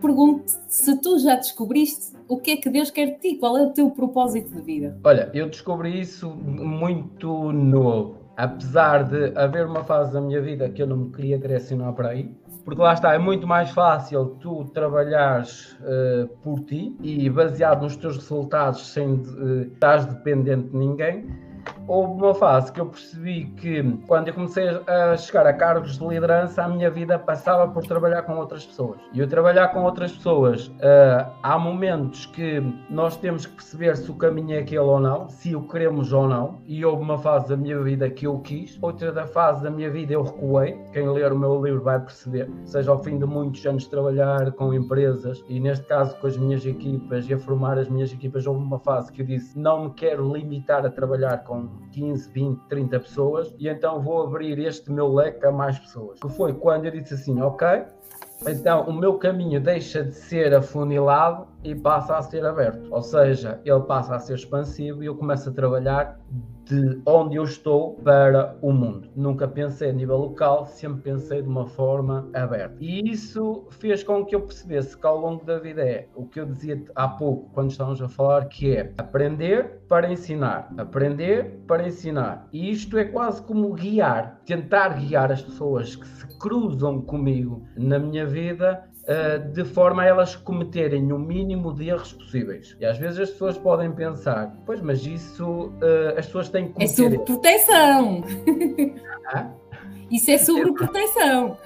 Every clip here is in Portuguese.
pergunto se tu já descobriste o que é que Deus quer de ti, qual é o teu propósito de vida? Olha, eu descobri isso muito novo. Apesar de haver uma fase da minha vida que eu não me queria direcionar para aí, porque lá está, é muito mais fácil tu trabalhares uh, por ti e baseado nos teus resultados sem uh, dependente de ninguém houve uma fase que eu percebi que quando eu comecei a chegar a cargos de liderança, a minha vida passava por trabalhar com outras pessoas. E eu trabalhar com outras pessoas, uh, há momentos que nós temos que perceber se o caminho é aquele ou não, se o queremos ou não. E houve uma fase da minha vida que eu quis, outra da fase da minha vida eu recuei. Quem ler o meu livro vai perceber, seja ao fim de muitos anos de trabalhar com empresas e neste caso com as minhas equipas e a formar as minhas equipas, houve uma fase que eu disse: não me quero limitar a trabalhar com 15, 20, 30 pessoas e então vou abrir este meu leque a mais pessoas. Que foi quando eu disse assim, ok, então o meu caminho deixa de ser afunilado e passa a ser aberto. Ou seja, ele passa a ser expansivo e eu começo a trabalhar de onde eu estou para o mundo. Nunca pensei a nível local, sempre pensei de uma forma aberta. E isso fez com que eu percebesse que ao longo da vida é o que eu dizia há pouco, quando estávamos a falar, que é aprender para ensinar. Aprender para ensinar. E isto é quase como guiar, tentar guiar as pessoas que se cruzam comigo na minha vida uh, de forma a elas cometerem o mínimo de erros possíveis. E às vezes as pessoas podem pensar, pois, mas isso uh, as pessoas têm que cometer... É sobre proteção! Ah? Isso é sobre proteção.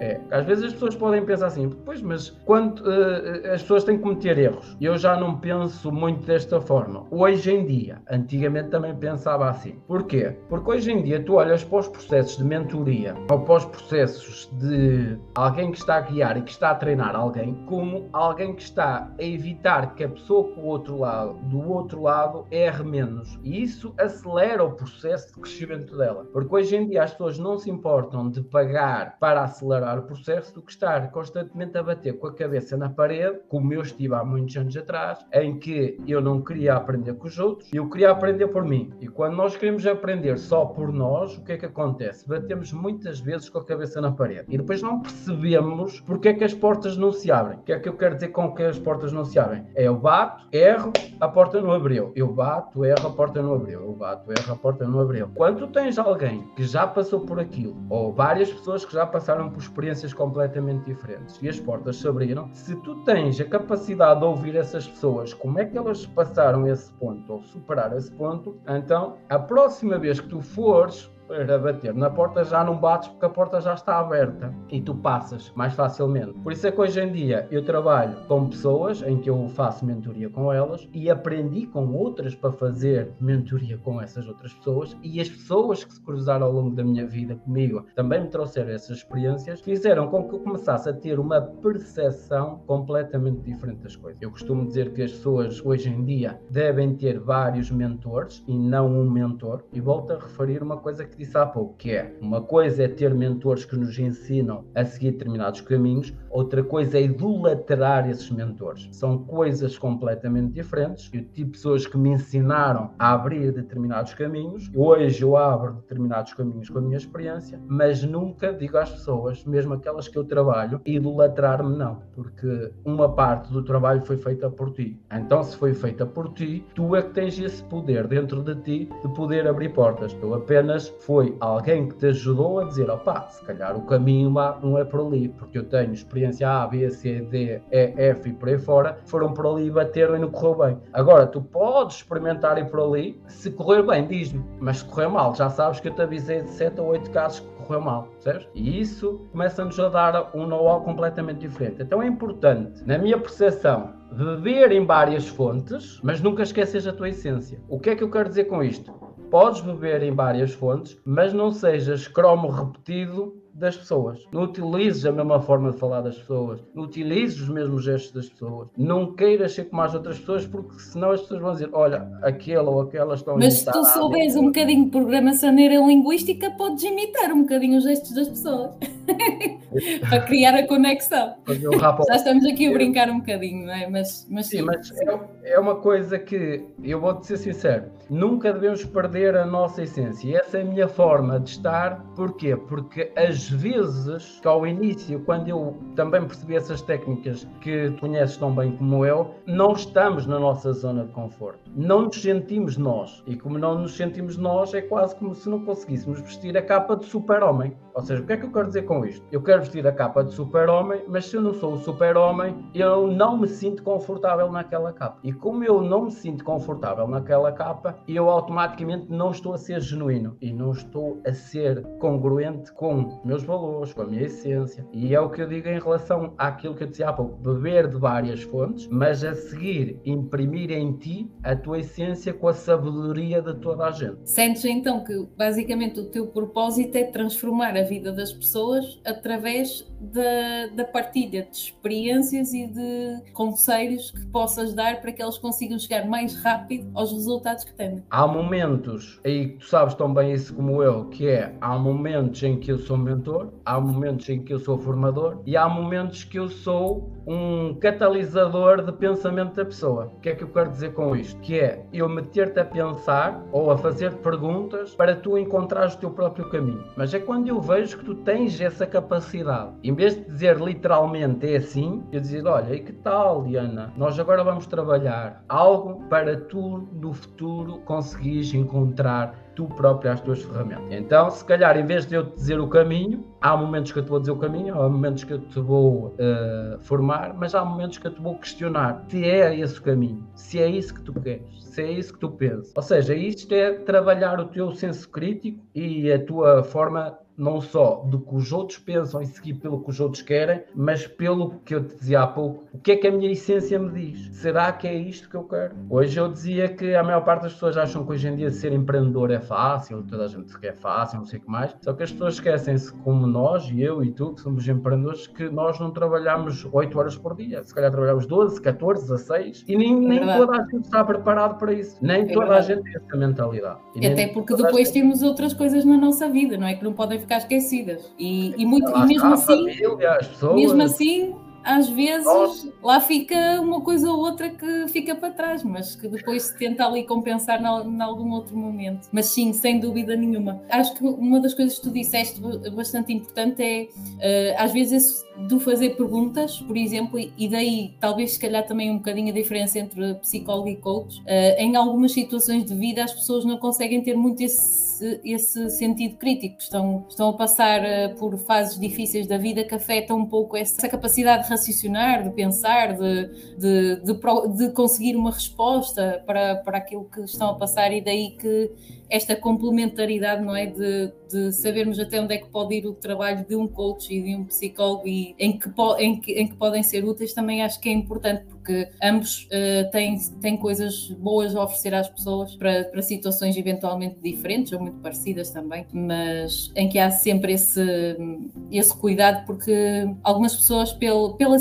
É, às vezes as pessoas podem pensar assim, pois, mas quando uh, as pessoas têm que cometer erros, eu já não penso muito desta forma. Hoje em dia, antigamente também pensava assim. Porquê? Porque hoje em dia tu olhas para os processos de mentoria ou para os processos de alguém que está a guiar e que está a treinar alguém, como alguém que está a evitar que a pessoa do outro lado, do outro lado erre menos. E isso acelera o processo de crescimento dela. Porque hoje em dia as pessoas não se importam de pagar para acelerar o processo do que estar constantemente a bater com a cabeça na parede, como eu estive há muitos anos atrás, em que eu não queria aprender com os outros, eu queria aprender por mim. E quando nós queremos aprender só por nós, o que é que acontece? Batemos muitas vezes com a cabeça na parede e depois não percebemos porque é que as portas não se abrem. O que é que eu quero dizer com que as portas não se abrem? É eu bato, erro, a porta não abriu. Eu bato, erro, a porta não abriu. Eu bato, erro, a porta não abriu. Quando tens alguém que já passou por aquilo ou várias pessoas que já passaram por experiências completamente diferentes. E as portas se abriram, se tu tens a capacidade de ouvir essas pessoas, como é que elas passaram esse ponto ou superar esse ponto, então a próxima vez que tu fores para bater na porta já não bates porque a porta já está aberta e tu passas mais facilmente. Por isso é que hoje em dia eu trabalho com pessoas em que eu faço mentoria com elas e aprendi com outras para fazer mentoria com essas outras pessoas e as pessoas que se cruzaram ao longo da minha vida comigo também me trouxeram essas experiências, fizeram com que eu começasse a ter uma percepção completamente diferente das coisas. Eu costumo dizer que as pessoas hoje em dia devem ter vários mentores e não um mentor e volto a referir uma coisa que disse há pouco, que é? Uma coisa é ter mentores que nos ensinam a seguir determinados caminhos, outra coisa é idolatrar esses mentores. São coisas completamente diferentes. Eu tive pessoas que me ensinaram a abrir determinados caminhos, hoje eu abro determinados caminhos com a minha experiência, mas nunca digo às pessoas, mesmo aquelas que eu trabalho, idolatrar-me não, porque uma parte do trabalho foi feita por ti. Então, se foi feita por ti, tu é que tens esse poder dentro de ti de poder abrir portas. Eu apenas foi alguém que te ajudou a dizer, opá, se calhar o caminho não é por ali, porque eu tenho experiência A, B, C, D, E, F e por aí fora, foram por ali e bateram e não correu bem. Agora, tu podes experimentar ir por ali, se correr bem, diz-me, mas se correr mal, já sabes que eu te avisei de 7 ou 8 casos que correu mal, certo? E isso começa-nos a dar um know-how completamente diferente. Então é importante, na minha percepção, beber em várias fontes, mas nunca esqueces a tua essência. O que é que eu quero dizer com isto? podes beber em várias fontes, mas não sejas cromo repetido das pessoas. Não utilizes a mesma forma de falar das pessoas. Não utilizes os mesmos gestos das pessoas. Não queiras ser como as outras pessoas, porque senão as pessoas vão dizer: olha, aquele ou aquela estão Mas se tu souberes um bocadinho de programação neurolinguística, podes imitar um bocadinho os gestos das pessoas. para criar a conexão. Já estamos aqui a brincar um bocadinho, não é? Mas, mas sim, sim. mas é, é, uma coisa que eu vou-te ser sincero, nunca devemos perder a nossa essência. Essa é a minha forma de estar. Porquê? Porque às vezes, que ao início, quando eu também percebi essas técnicas que conheces tão bem como eu, não estamos na nossa zona de conforto. Não nos sentimos nós. E como não nos sentimos nós, é quase como se não conseguíssemos vestir a capa de super-homem. Ou seja, o que é que eu quero dizer com isto? Eu quero vestir a capa de super-homem, mas se eu não sou o super-homem, eu não me sinto confortável naquela capa. E como eu não me sinto confortável naquela capa, eu automaticamente não estou a ser genuíno e não estou a ser congruente com meus valores, com a minha essência. E é o que eu digo em relação àquilo que eu dizia há pouco: beber de várias fontes, mas a seguir imprimir em ti a tua essência com a sabedoria de toda a gente. Sentes então que basicamente o teu propósito é transformar a vida das pessoas através da, da partilha de experiências e de conselhos que possas dar para que eles consigam chegar mais rápido aos resultados que têm. Há momentos, aí tu sabes tão bem isso como eu, que é há momentos em que eu sou mentor, há momentos em que eu sou formador e há momentos que eu sou um catalisador de pensamento da pessoa. O que é que eu quero dizer com isto? Que é eu meter-te a pensar ou a fazer perguntas para tu encontrares o teu próprio caminho. Mas é quando eu vejo que tu tens essa capacidade. Em vez de dizer literalmente é assim, eu dizer, olha, e que tal, Diana? Nós agora vamos trabalhar algo para tu no futuro conseguires encontrar tu próprio as tuas ferramentas. Então, se calhar, em vez de eu te dizer o caminho, há momentos que eu te vou dizer o caminho, há momentos que eu te vou uh, formar, mas há momentos que eu te vou questionar se é esse o caminho, se é isso que tu queres, se é isso que tu pensas. Ou seja, isto é trabalhar o teu senso crítico e a tua forma não só do que os outros pensam e seguir pelo que os outros querem, mas pelo que eu te dizia há pouco, o que é que a minha essência me diz? Será que é isto que eu quero? Hoje eu dizia que a maior parte das pessoas acham que hoje em dia ser empreendedor é fácil, toda a gente quer fácil, não sei o que mais, só que as pessoas esquecem-se, como nós, e eu e tu, que somos empreendedores, que nós não trabalhamos 8 horas por dia, se calhar trabalhamos 12, 14, 16, e nem, nem toda a gente está preparado para isso, nem é toda a gente tem essa mentalidade. Até porque depois gente... temos outras coisas na nossa vida, não é? Que não podem ficar esquecidas. E, e, muito, e mesmo assim, família, mesmo assim, às vezes Nossa. lá fica uma coisa ou outra que fica para trás, mas que depois se tenta ali compensar em algum outro momento. Mas sim, sem dúvida nenhuma. Acho que uma das coisas que tu disseste bastante importante é, uh, às vezes, do fazer perguntas, por exemplo, e daí talvez se calhar também um bocadinho a diferença entre psicólogo e coach. Uh, em algumas situações de vida as pessoas não conseguem ter muito esse, esse sentido crítico, estão, estão a passar uh, por fases difíceis da vida que afetam um pouco essa capacidade de raciocinar, de pensar, de, de, de, de conseguir uma resposta para, para aquilo que estão a passar e daí que esta complementaridade, não é? De, de sabermos até onde é que pode ir o trabalho de um coach e de um psicólogo e em que, em que, em que podem ser úteis, também acho que é importante, porque ambos uh, têm, têm coisas boas a oferecer às pessoas para, para situações eventualmente diferentes ou muito parecidas também, mas em que há sempre esse, esse cuidado, porque algumas pessoas, pelo, pela,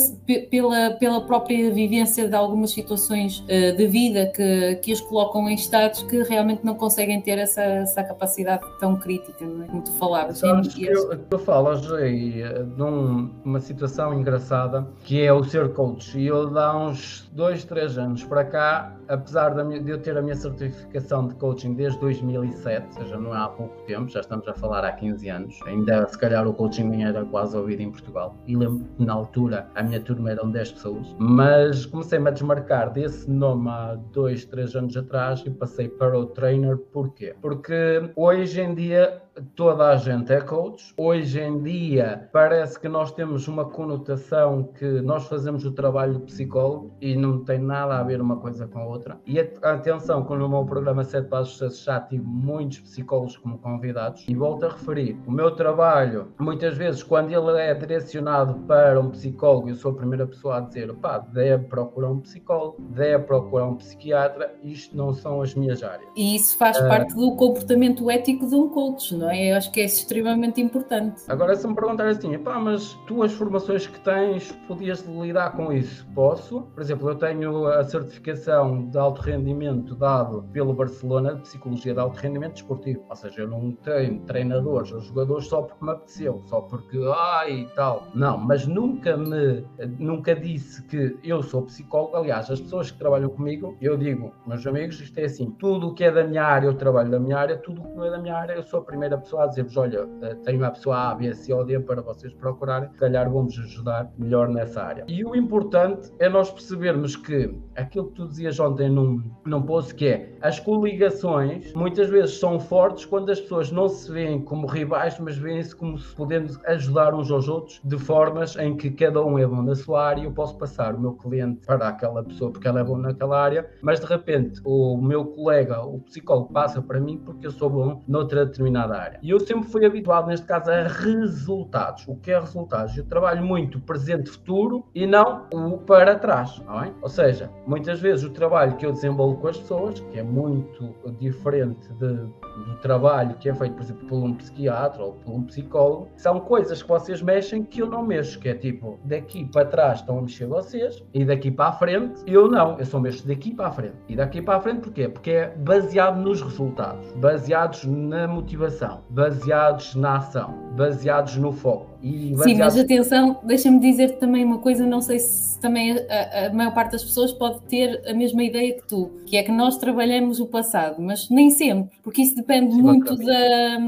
pela, pela própria vivência de algumas situações uh, de vida que, que as colocam em estados que realmente não conseguem ter essa, essa capacidade tão crítica, não é? como tu falavas. Eu, tu falas aí de um, uma situação engraçada que é o ser coach. E eu, há uns dois, três anos para cá, apesar de eu ter a minha certificação de coaching desde 2007, ou seja, não é há pouco tempo, já estamos a falar há 15 anos, ainda se calhar o coaching nem era quase ouvido em Portugal. E lembro que na altura a minha turma eram 10 pessoas, mas comecei-me a desmarcar desse nome há dois, três anos atrás e passei para o trainer. Porquê? Porque hoje em dia toda a gente é coach. Hoje em dia parece que nós temos uma conotação que nós fazemos o trabalho do psicólogo e não tem nada a ver uma coisa com a outra. E atenção, quando no meu programa 7 Passos já tive muitos psicólogos como convidados e volto a referir, o meu trabalho, muitas vezes quando ele é direcionado para um psicólogo, eu sou a primeira pessoa a dizer, pá, deve procurar um psicólogo, deve procurar um psiquiatra, isto não são as minhas áreas. E isso faz uh, parte do comportamento ético de um coach, não é? É? Eu acho que é extremamente importante. Agora, se me perguntar assim, pá, mas tu as formações que tens, podias lidar com isso? Posso. Por exemplo, eu tenho a certificação de alto rendimento dado pelo Barcelona de Psicologia de Alto Rendimento Desportivo. Ou seja, eu não tenho treinadores ou jogadores só porque me apeteceu, só porque, ai tal. Não, mas nunca me, nunca disse que eu sou psicólogo. Aliás, as pessoas que trabalham comigo, eu digo, meus amigos, isto é assim, tudo o que é da minha área, eu trabalho da minha área, tudo o que não é da minha área, eu sou a primeira pessoa a dizer-vos, olha, eh, tenho a pessoa A, B, C ou D para vocês procurarem, se calhar vamos ajudar melhor nessa área. E o importante é nós percebermos que aquilo que tu dizias ontem num, num post, que é as coligações muitas vezes são fortes quando as pessoas não se veem como rivais, mas veem-se como se podendo ajudar uns aos outros de formas em que cada um é bom na sua área. Eu posso passar o meu cliente para aquela pessoa porque ela é bom naquela área, mas de repente o meu colega, o psicólogo, passa para mim porque eu sou bom noutra determinada área. E eu sempre fui habituado, neste caso, a resultados. O que é resultados? Eu trabalho muito presente-futuro e não o para trás. É? Ou seja, muitas vezes o trabalho que eu desenvolvo com as pessoas, que é muito diferente de, do trabalho que é feito, por exemplo, por um psiquiatra ou por um psicólogo, são coisas que vocês mexem que eu não mexo, que é tipo, daqui para trás estão a mexer vocês e daqui para a frente eu não, eu só mexo daqui para a frente. E daqui para a frente porquê? Porque é baseado nos resultados, baseados na motivação, baseados na ação, baseados no foco. Sim, mas atenção, deixa-me dizer também uma coisa, não sei se também a, a, maior parte das pessoas pode ter a mesma ideia que tu, que é que nós trabalhamos o passado, mas nem sempre, porque isso depende Sim, muito da,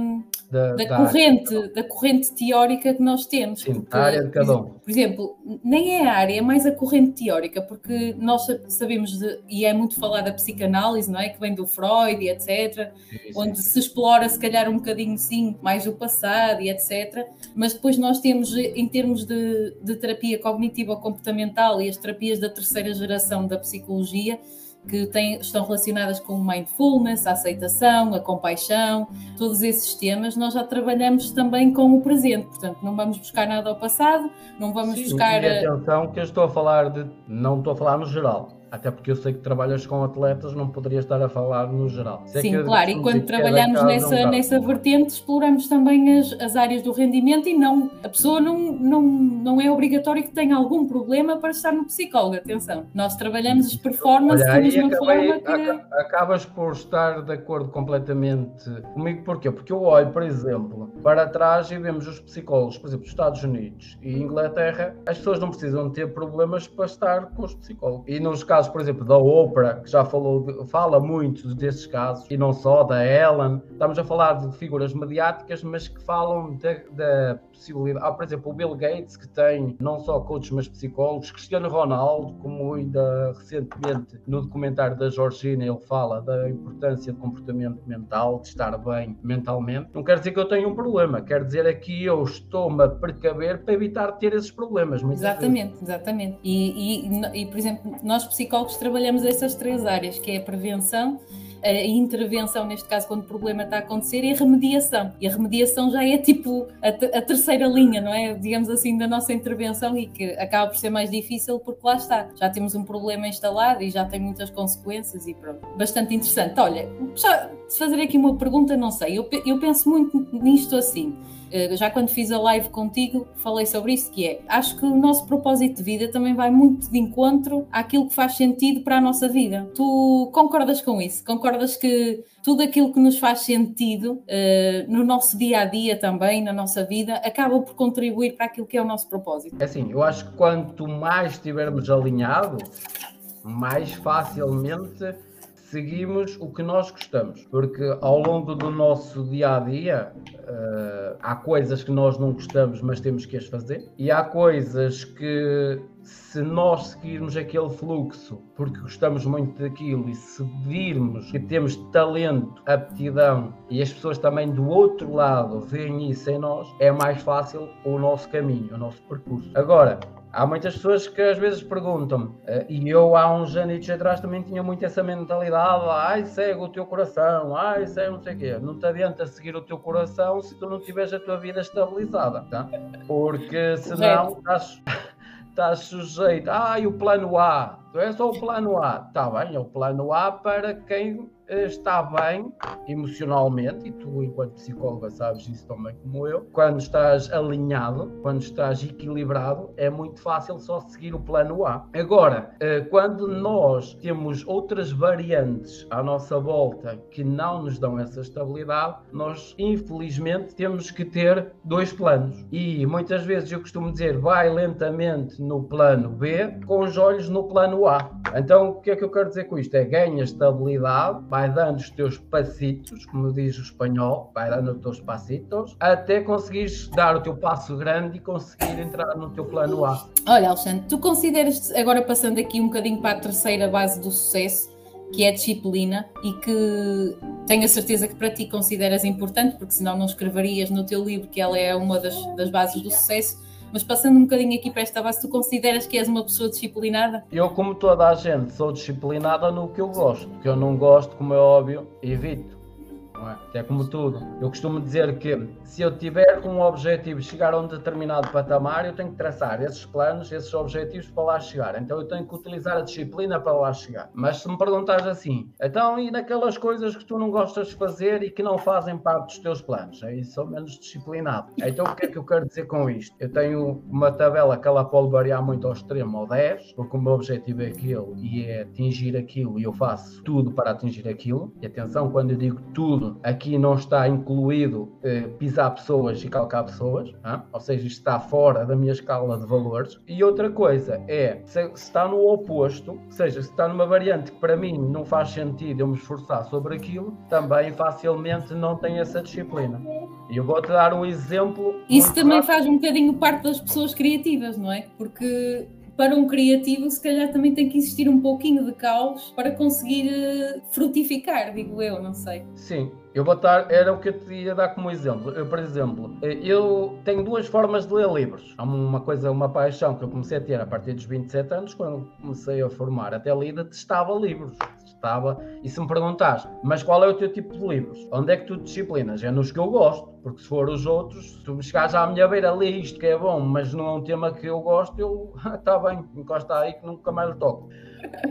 da, da, corrente, da corrente teórica que nós temos. Sim, porque, área de cada um. Por exemplo, nem é a área, é mais a corrente teórica, porque nós sabemos, de, e é muito falada a psicanálise, não é? Que vem do Freud e etc., sim, onde se explora se calhar um bocadinho sim mais o passado e etc., mas depois nós temos, em termos de, de terapia cognitiva comportamental e as terapias da terceira geração da psicologia, que têm, estão relacionadas com o mindfulness, a aceitação, a compaixão, todos esses temas, nós já trabalhamos também com o presente, portanto, não vamos buscar nada ao passado, não vamos Sim, buscar. E atenção, que eu estou a falar de. não estou a falar no geral até porque eu sei que trabalhas com atletas, não poderia estar a falar no geral. Sei Sim, claro, e quando trabalhamos nessa, um nessa vertente, exploramos também as, as áreas do rendimento e não, a pessoa não, não, não é obrigatório que tenha algum problema para estar no psicólogo, atenção. Nós trabalhamos as performances da mesma acabei, forma que... Acabas por estar de acordo completamente comigo, porquê? Porque eu olho, por exemplo, para trás e vemos os psicólogos, por exemplo, dos Estados Unidos e Inglaterra, as pessoas não precisam ter problemas para estar com os psicólogos. E nos casos casos, por exemplo, da Oprah, que já falou, fala muito desses casos, e não só, da Ellen. Estamos a falar de figuras mediáticas, mas que falam da possibilidade. Ah, por exemplo, o Bill Gates, que tem não só coaches, mas psicólogos. Cristiano Ronaldo, como ainda recentemente no documentário da Georgina, ele fala da importância do comportamento mental, de estar bem mentalmente. Não quer dizer que eu tenha um problema, quer dizer é que eu estou-me a precaver para evitar ter esses problemas. Exatamente, exatamente. E, e, e, por exemplo, nós psicólogos trabalhamos essas três áreas, que é a prevenção, a intervenção, neste caso, quando o problema está a acontecer, e a remediação. E a remediação já é tipo a, a, terceira linha, não é? Digamos assim, da nossa intervenção e que acaba por ser mais difícil porque lá está. Já temos um problema instalado e já tem muitas consequências e pronto. Bastante interessante. Olha, já fazer aqui uma pergunta, não sei. Eu, eu penso muito nisto assim. Eh, já quando fiz a live contigo, falei sobre isso, que é, acho que o nosso propósito de vida também vai muito de encontro àquilo que faz sentido para a nossa vida. Tu concordas com isso? Concordas que tudo aquilo que nos faz sentido uh, no nosso dia a dia também, na nossa vida, acaba por contribuir para aquilo que é o nosso propósito? É assim, eu acho que quanto mais estivermos alinhados, mais facilmente seguimos o que nós gostamos, porque ao longo do nosso dia a dia uh, há coisas que nós não gostamos, mas temos que as fazer, e há coisas que se nós seguirmos aquele fluxo porque gostamos muito daquilo e se virmos que temos talento, aptidão e as pessoas também do outro lado veem isso em nós, é mais fácil o nosso caminho, o nosso percurso. Agora, há muitas pessoas que às vezes perguntam-me, uh, e eu há uns anos atrás também tinha muito essa mentalidade, ai, segue o teu coração, ai, segue não sei o quê. Não te adianta seguir o teu coração se tu não tiveres a tua vida estabilizada, tá? Porque senão estás, estás sujeito, ai, o plano A, tu é só o plano A, está bem, é o plano A para quem está bem emocionalmente, e tu, enquanto psicóloga, sabes isso também como eu, quando estás alinhado, quando estás equilibrado, é muito fácil só seguir o plano A. Agora, eh, quando nós temos outras variantes à nossa volta que não nos dão essa estabilidade, nós, infelizmente, temos que ter dois planos. E muitas vezes eu costumo dizer, vai lentamente no plano B, com os olhos no plano A. Então, o que é que eu quero dizer com isto? É ganha estabilidade, vai dando os teus passitos, como diz o espanhol, vai dando os teus passitos, até conseguires dar o teu passo grande e conseguir entrar no teu plano A. Olha, Alexandre, tu consideras, agora passando aqui um bocadinho para a terceira base do sucesso, que é a disciplina e que tenho a certeza que para ti consideras importante, porque senão não escreverias no teu livro que ela é uma das, das bases do sucesso. Mas passando um bocadinho aqui para esta base, tu consideras que és uma pessoa disciplinada? Eu, como toda a gente, sou disciplinada no que eu gosto. O que eu não gosto, como é óbvio, evito não é? É como tudo. Eu costumo dizer que se eu tiver um objetivo chegar a um determinado patamar, eu tenho que traçar esses planos, esses objetivos para lá chegar. Então eu tenho que utilizar a disciplina para lá chegar. Mas se me perguntares assim, então e naquelas coisas que tu não gostas de fazer e que não fazem parte dos teus planos? Aí sou menos disciplinado. Então o que é que eu quero dizer com isto? Eu tenho uma tabela que ela pode variar muito ao extremo, ao 10, porque o meu objetivo é aquilo e é atingir aquilo e eu faço tudo para atingir aquilo. E atenção, quando eu digo tudo, aqui não está incluído eh, pisar pessoas e calcar pessoas, hein? ou seja, isto está fora da minha escala de valores. E outra coisa é, se, se está no oposto, ou seja, se está numa variante que para mim não faz sentido eu me esforçar sobre aquilo, também facilmente não tem essa disciplina. E eu vou-te dar um exemplo. Isso também rápido. faz um bocadinho parte das pessoas criativas, não é? Porque para um criativo, se calhar também tem que existir um pouquinho de caos para conseguir eh, frutificar, digo eu, não sei. Sim, eu vou estar, era o que eu te ia dar como exemplo. Eu, por exemplo, eh, eu tenho duas formas de ler livros. Há uma coisa, uma paixão que eu comecei a ter a partir dos 27 anos, quando comecei a formar até lida, testava livros. Testava, e se me perguntares, mas qual é o teu tipo de livros? Onde é que tu disciplinas? É nos que eu gosto, porque se for os outros, se tu me chegares à minha beira, lê isto que é bom, mas não é um tema que eu gosto, eu, está bem, encosta aí que nunca mais lhe toco.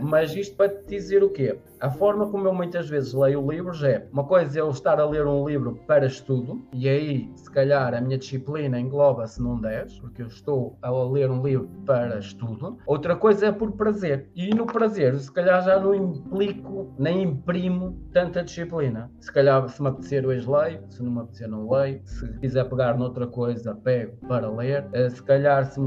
Mas isto para te dizer o quê? A forma como eu muitas vezes leio livros é uma coisa é eu estar a ler um livro para estudo, e aí se calhar a minha disciplina engloba-se num 10, porque eu estou a ler um livro para estudo. Outra coisa é por prazer. E no prazer, se calhar já não implico nem imprimo tanta disciplina. Se calhar se me apetecer hoje leio, se não me apetecer não leio. Se quiser pegar noutra coisa, pego para ler. Eh, se calhar se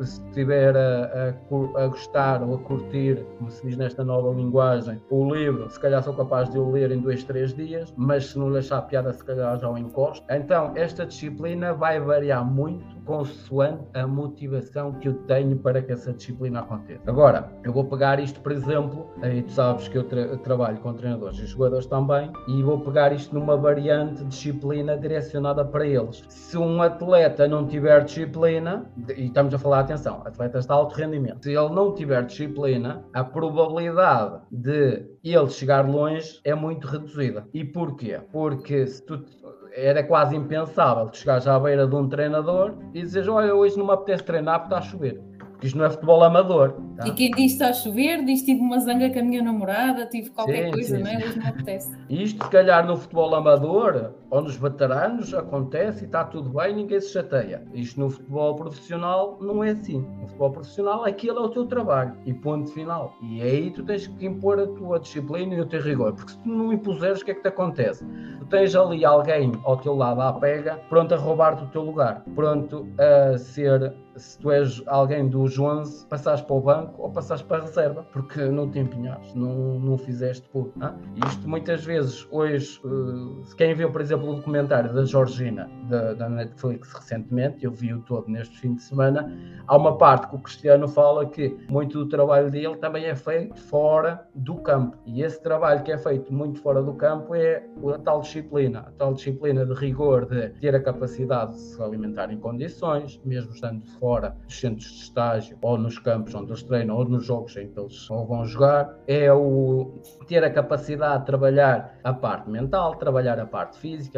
estiver a, a, a gostar ou a curtir como se diz nesta nova linguagem, o livro, se calhar sou capaz de o ler em dois, três dias, mas se não lhe achar piada, se calhar já o encosto. Então, esta disciplina vai variar muito consoante a motivação que eu tenho para que essa disciplina aconteça. Agora, eu vou pegar isto, por exemplo, aí tu sabes que eu tra trabalho com treinadores e jogadores também, e vou pegar isto numa variante de disciplina direcionada para eles. Se um atleta não tiver disciplina, e estamos a falar, atenção, atletas de alto rendimento, se ele não tiver disciplina, a probabilidade de ele chegar longe é muito reduzida. E porquê? Porque se tu era quase impensável tu chegares à beira de um treinador e dizeres: Olha, hoje não me apetece treinar porque está a chover porque isto não é futebol amador. Tá? E quem diz está a chover, diz tive uma zanga com a minha namorada, tive qualquer sim, coisa, sim, não é? Hoje não acontece. Isto, se calhar, no futebol amador ou nos veteranos acontece e está tudo bem, ninguém se chateia. Isto no futebol profissional não é assim. No futebol profissional, aquilo é o teu trabalho e ponto final. E aí tu tens que impor a tua disciplina e o teu rigor, porque se tu não impuseres, o que é que te acontece? Tu tens ali alguém ao teu lado à pega, pronto a roubar-te o teu lugar, pronto a ser se tu és alguém dos 11, passares para o banco ou passares para a reserva, porque não te empenhaste, não, não fizeste por. Ah? Isto muitas vezes, hoje, uh, quem viu, por exemplo, o documentário da Georgina, da, da Netflix recentemente, eu vi-o todo neste fim de semana, há uma parte que o Cristiano fala que muito do trabalho dele também é feito fora do campo. E esse trabalho que é feito muito fora do campo é a tal disciplina, a tal disciplina de rigor, de ter a capacidade de se alimentar em condições, mesmo estando fora dos centros de estágio, ou nos campos onde eles treinam, ou nos jogos em que eles vão jogar, é o ter a capacidade de trabalhar a parte mental, trabalhar a parte física,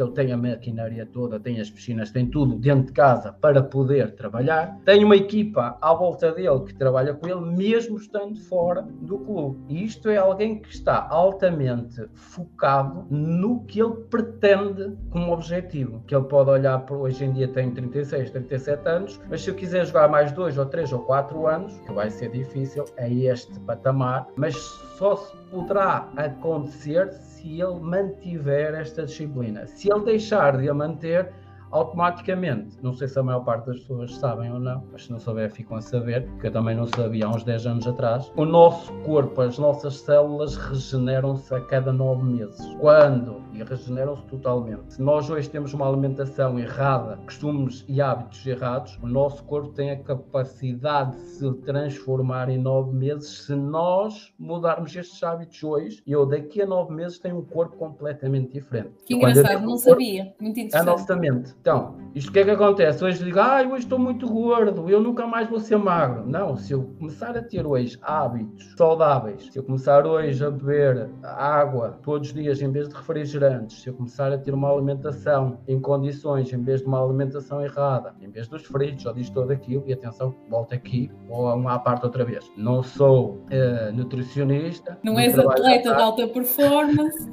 porque ele tem a maquinaria toda, tem as piscinas, tem tudo dentro de casa para poder trabalhar. Tem uma equipa à volta dele que trabalha com ele, mesmo estando fora do clube. E isto é alguém que está altamente focado no que ele pretende como objetivo. Que ele pode olhar para hoje em dia tem 36, 37 anos, mas se eu quiser jogar mais dois ou três ou quatro anos, que vai ser difícil, é este patamar, mas só se poderá acontecer se ele mantiver esta disciplina. Se ele deixar de a manter, automaticamente, não sei se a maior parte das pessoas sabem ou não, mas se não souber ficam a saber, porque eu também não sabia há uns 10 anos atrás, o nosso corpo, as nossas células regeneram-se a cada 9 meses. Quando? E regeneram-se totalmente. Se nós hoje temos uma alimentação errada, costumes e hábitos errados, o nosso corpo tem a capacidade de se transformar em 9 meses se nós mudarmos estes hábitos hoje. Eu daqui a 9 meses tenho um corpo completamente diferente. Que engraçado, não sabia. Muito interessante. A nossa mente então, isto o que é que acontece? Hoje digo, ah, hoje estou muito gordo, eu nunca mais vou ser magro. Não, se eu começar a ter hoje hábitos saudáveis, se eu começar hoje a beber água todos os dias em vez de refrigerantes, se eu começar a ter uma alimentação em condições em vez de uma alimentação errada, em vez dos fritos ou disto todo aquilo, e atenção, volto aqui ou uma à parte outra vez. Não sou uh, nutricionista. Não és atleta de alta performance.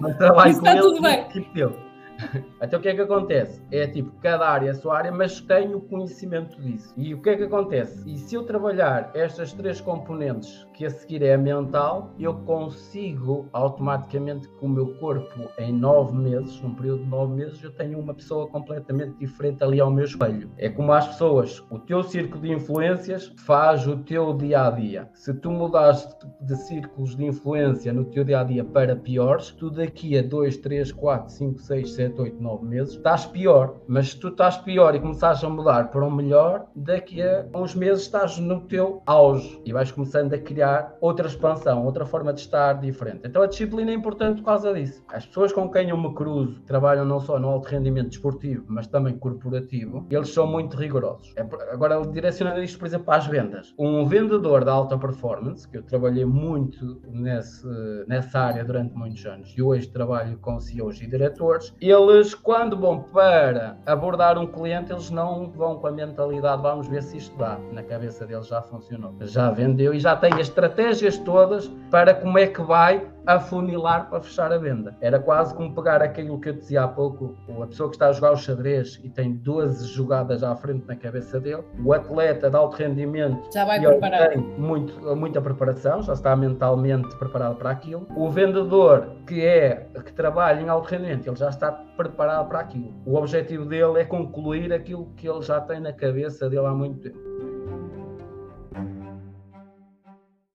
Não trabalho com está ele, tudo bem. Tipo então o que é que acontece? É tipo, cada área é a sua área, mas tenho conhecimento disso. E o que é que acontece? E se eu trabalhar estas três componentes, que a seguir é mental, eu consigo automaticamente com o meu corpo em nove meses, num período de nove meses, eu tenho uma pessoa completamente diferente ali ao meu espelho. É como as pessoas, o teu círculo de influências faz o teu dia a dia. Se tu mudares de círculos de influência no teu dia a dia para piores, tu daqui a 2, 3, 4, 5, 6, 7, 7, 8, 9 meses, estás pior. Mas se tu estás pior e começares a mudar para um melhor, daqui a uns meses estás no teu auge e vais começando a criar outra expansão, outra forma de estar diferente. Então a disciplina é importante por causa disso. As pessoas com quem eu me cruzo, trabalham não só no alto rendimento desportivo, mas também corporativo, eles são muito rigorosos. É, agora, direcionando isto, por exemplo, às vendas. Um vendedor de alta performance, que eu trabalhei muito nesse, nessa área durante muitos anos e hoje trabalho com CEOs e diretores, ele eles, quando vão para abordar um cliente, eles não vão com a mentalidade, vamos ver se isto dá. Na cabeça deles já funcionou, já vendeu e já tem as estratégias todas para como é que vai afunilar para fechar a venda. Era quase como pegar aquilo que eu dizia há pouco, a pessoa que está a jogar o xadrez e tem 12 jogadas à frente na cabeça dele, o atleta de alto rendimento já vai preparar. tem muito, muita preparação, já está mentalmente preparado para aquilo. O vendedor que é que trabalha em alto rendimento, ele já está preparado para aquilo. O objetivo dele é concluir aquilo que ele já tem na cabeça dele há muito tempo.